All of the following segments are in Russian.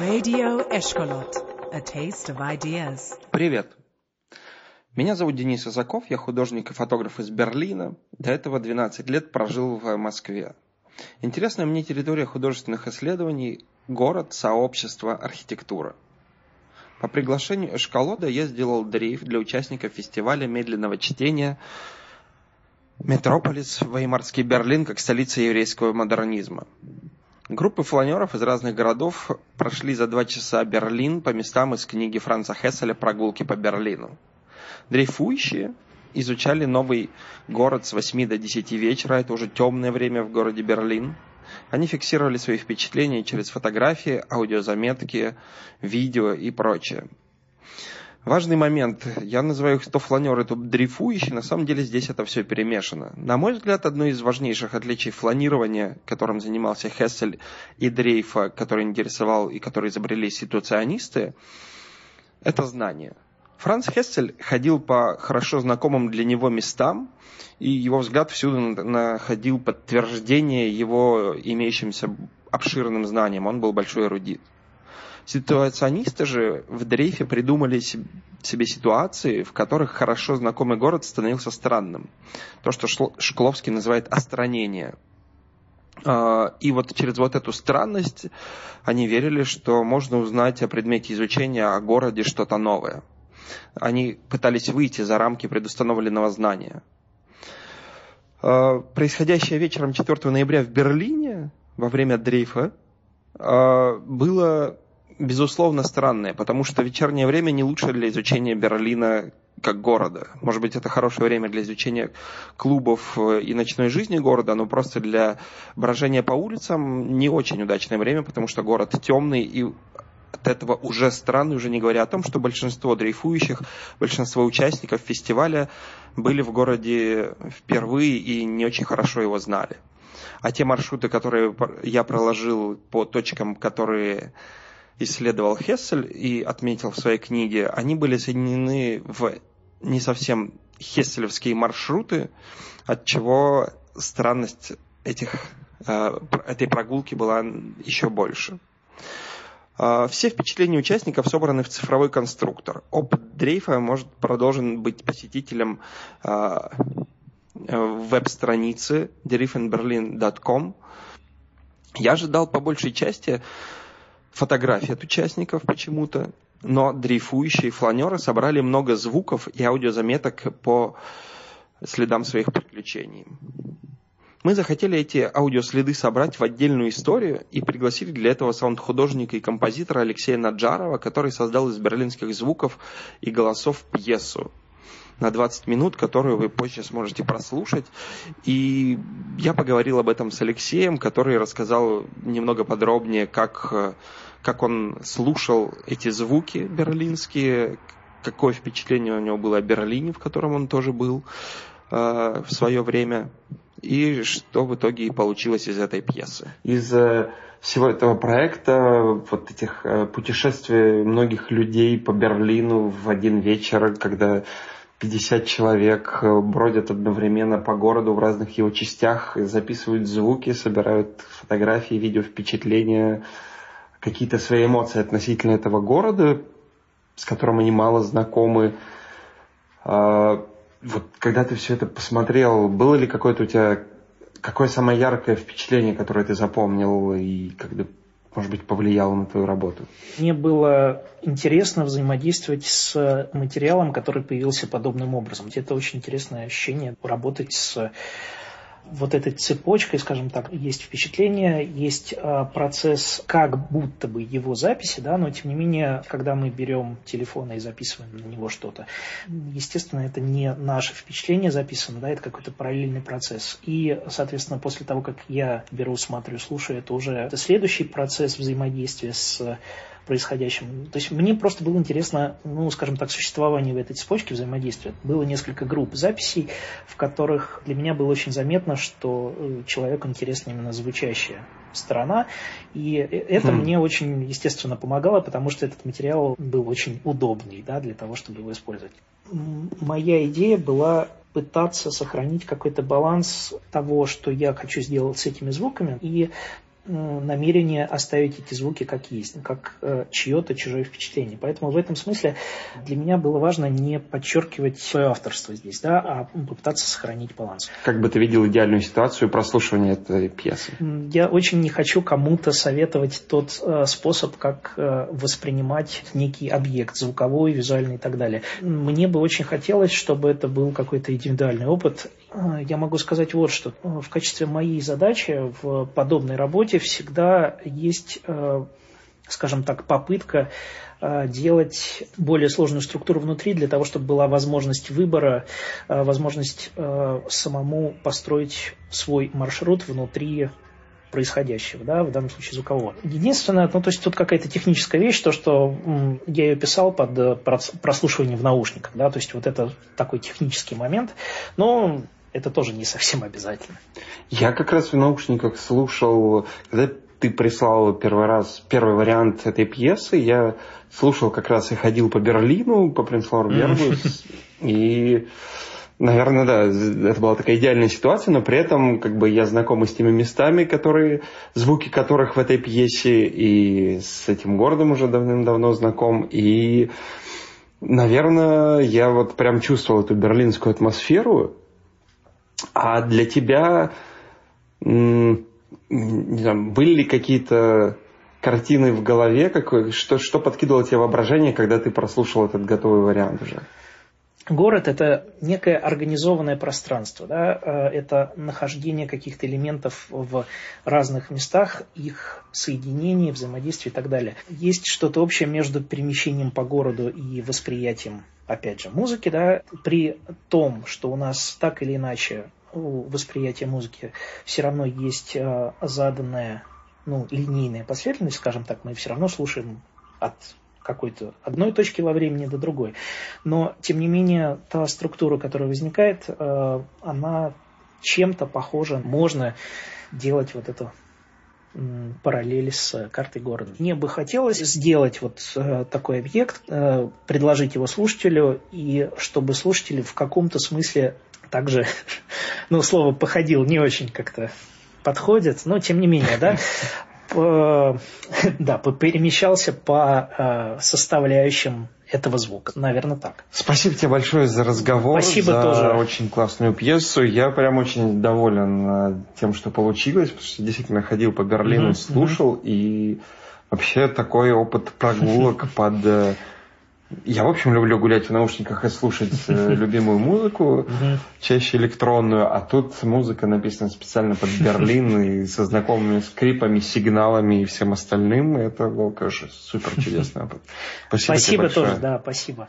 Radio Eshkolot. A taste of ideas. Привет. Меня зовут Денис Изаков, я художник и фотограф из Берлина. До этого 12 лет прожил в Москве. Интересная мне территория художественных исследований – город, сообщество, архитектура. По приглашению Эшколода я сделал дрейф для участников фестиваля медленного чтения «Метрополис. Веймарский Берлин как столица еврейского модернизма». Группы фланеров из разных городов прошли за два часа Берлин по местам из книги Франца Хесселя «Прогулки по Берлину». Дрейфующие изучали новый город с 8 до 10 вечера, это уже темное время в городе Берлин. Они фиксировали свои впечатления через фотографии, аудиозаметки, видео и прочее. Важный момент. Я называю их то фланеры, то дрейфующие. На самом деле здесь это все перемешано. На мой взгляд, одно из важнейших отличий фланирования, которым занимался Хессель, и дрейфа, который интересовал и который изобрели ситуационисты, это знание. Франц Хессель ходил по хорошо знакомым для него местам, и его взгляд всюду находил подтверждение его имеющимся обширным знанием. Он был большой эрудит. Ситуационисты же в дрейфе придумали себе ситуации, в которых хорошо знакомый город становился странным. То, что Шкловский называет остранение. А, и вот через вот эту странность они верили, что можно узнать о предмете изучения, о городе что-то новое. Они пытались выйти за рамки предустановленного знания. А, происходящее вечером 4 ноября в Берлине во время дрейфа а, было безусловно, странное, потому что вечернее время не лучше для изучения Берлина как города. Может быть, это хорошее время для изучения клубов э, и ночной жизни города, но просто для брожения по улицам не очень удачное время, потому что город темный и от этого уже странно, уже не говоря о том, что большинство дрейфующих, большинство участников фестиваля были в городе впервые и не очень хорошо его знали. А те маршруты, которые я проложил по точкам, которые исследовал Хессель и отметил в своей книге, они были соединены в не совсем хесселевские маршруты, от чего странность этих, э, этой прогулки была еще больше. Э, все впечатления участников собраны в цифровой конструктор. Опыт дрейфа может продолжен быть посетителем э, веб-страницы drivenberlin.com. Я ожидал по большей части фотографий от участников почему-то, но дрейфующие фланеры собрали много звуков и аудиозаметок по следам своих приключений. Мы захотели эти аудиоследы собрать в отдельную историю и пригласили для этого саунд-художника и композитора Алексея Наджарова, который создал из берлинских звуков и голосов пьесу на 20 минут, которую вы позже сможете прослушать. И я поговорил об этом с Алексеем, который рассказал немного подробнее, как как он слушал эти звуки берлинские, какое впечатление у него было о Берлине, в котором он тоже был э, в свое время, и что в итоге и получилось из этой пьесы. Из э, всего этого проекта, вот этих э, путешествий многих людей по Берлину в один вечер, когда 50 человек э, бродят одновременно по городу в разных его частях, записывают звуки, собирают фотографии, видео впечатления, какие-то свои эмоции относительно этого города, с которым они мало знакомы. А, вот когда ты все это посмотрел, было ли какое-то у тебя какое самое яркое впечатление, которое ты запомнил и когда, может быть, повлияло на твою работу? Мне было интересно взаимодействовать с материалом, который появился подобным образом. Это очень интересное ощущение работать с вот этой цепочкой, скажем так, есть впечатление, есть э, процесс как будто бы его записи, да, но тем не менее, когда мы берем телефон и записываем на него что-то, естественно, это не наше впечатление записано, да, это какой-то параллельный процесс. И, соответственно, после того, как я беру, смотрю, слушаю, это уже это следующий процесс взаимодействия с происходящим. То есть мне просто было интересно, ну, скажем так, существование в этой цепочке взаимодействия. Было несколько групп записей, в которых для меня было очень заметно, что э, человеку интересна именно звучащая сторона. И э, это хм. мне очень, естественно, помогало, потому что этот материал был очень удобный да, для того, чтобы его использовать. Моя идея была пытаться сохранить какой-то баланс того, что я хочу сделать с этими звуками, и намерение оставить эти звуки как есть, как э, чье-то чужое впечатление. Поэтому в этом смысле для меня было важно не подчеркивать свое авторство здесь, да, а попытаться сохранить баланс. Как бы ты видел идеальную ситуацию прослушивания этой пьесы? Я очень не хочу кому-то советовать тот э, способ, как э, воспринимать некий объект, звуковой, визуальный и так далее. Мне бы очень хотелось, чтобы это был какой-то индивидуальный опыт. Э, я могу сказать вот что. Э, в качестве моей задачи в подобной работе всегда есть, э, скажем так, попытка э, делать более сложную структуру внутри для того, чтобы была возможность выбора, э, возможность самому построить свой маршрут внутри происходящего, да, в данном случае звукового. Единственное, ну, то есть тут какая-то техническая вещь, то, что я ее писал под прослушивание в наушниках, да, то есть вот это такой технический момент, но это тоже не совсем обязательно. Я как раз в наушниках слушал, когда ты прислал первый раз первый вариант этой пьесы, я слушал как раз и ходил по Берлину, по Принцлауэрбергу, и, наверное, да, это была такая идеальная ситуация, но при этом как бы я знаком с теми местами, которые, звуки которых в этой пьесе, и с этим городом уже давным-давно знаком, и Наверное, я вот прям чувствовал эту берлинскую атмосферу, а для тебя не знаю, были ли какие-то картины в голове, какой, что, что подкидывало тебе воображение, когда ты прослушал этот готовый вариант уже? Город – это некое организованное пространство, да? Э, это нахождение каких-то элементов в разных местах, их соединение, взаимодействие и так далее. Есть что-то общее между перемещением по городу и восприятием опять же, музыки, да, при том, что у нас так или иначе у восприятия музыки все равно есть э, заданная, ну, линейная последовательность, скажем так, мы все равно слушаем от какой-то одной точки во времени до другой. Но, тем не менее, та структура, которая возникает, э, она чем-то похожа. Можно делать вот эту параллели с картой города. Мне бы хотелось сделать вот э, такой объект, э, предложить его слушателю, и чтобы слушатели в каком-то смысле также, ну, слово «походил» не очень как-то подходит, но тем не менее, да, да, перемещался по э, составляющим этого звука. Наверное, так. Спасибо тебе большое за разговор, Спасибо за тоже. очень классную пьесу. Я прям очень доволен э, тем, что получилось, потому что действительно ходил по Берлину, mm-hmm. слушал, и вообще такой опыт прогулок под э, я, в общем, люблю гулять в наушниках и слушать э, любимую музыку, чаще электронную, а тут музыка написана специально под Берлин и со знакомыми скрипами, сигналами и всем остальным. Это был, конечно, супер чудесный опыт. Спасибо, спасибо тоже, да, спасибо.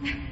Yeah.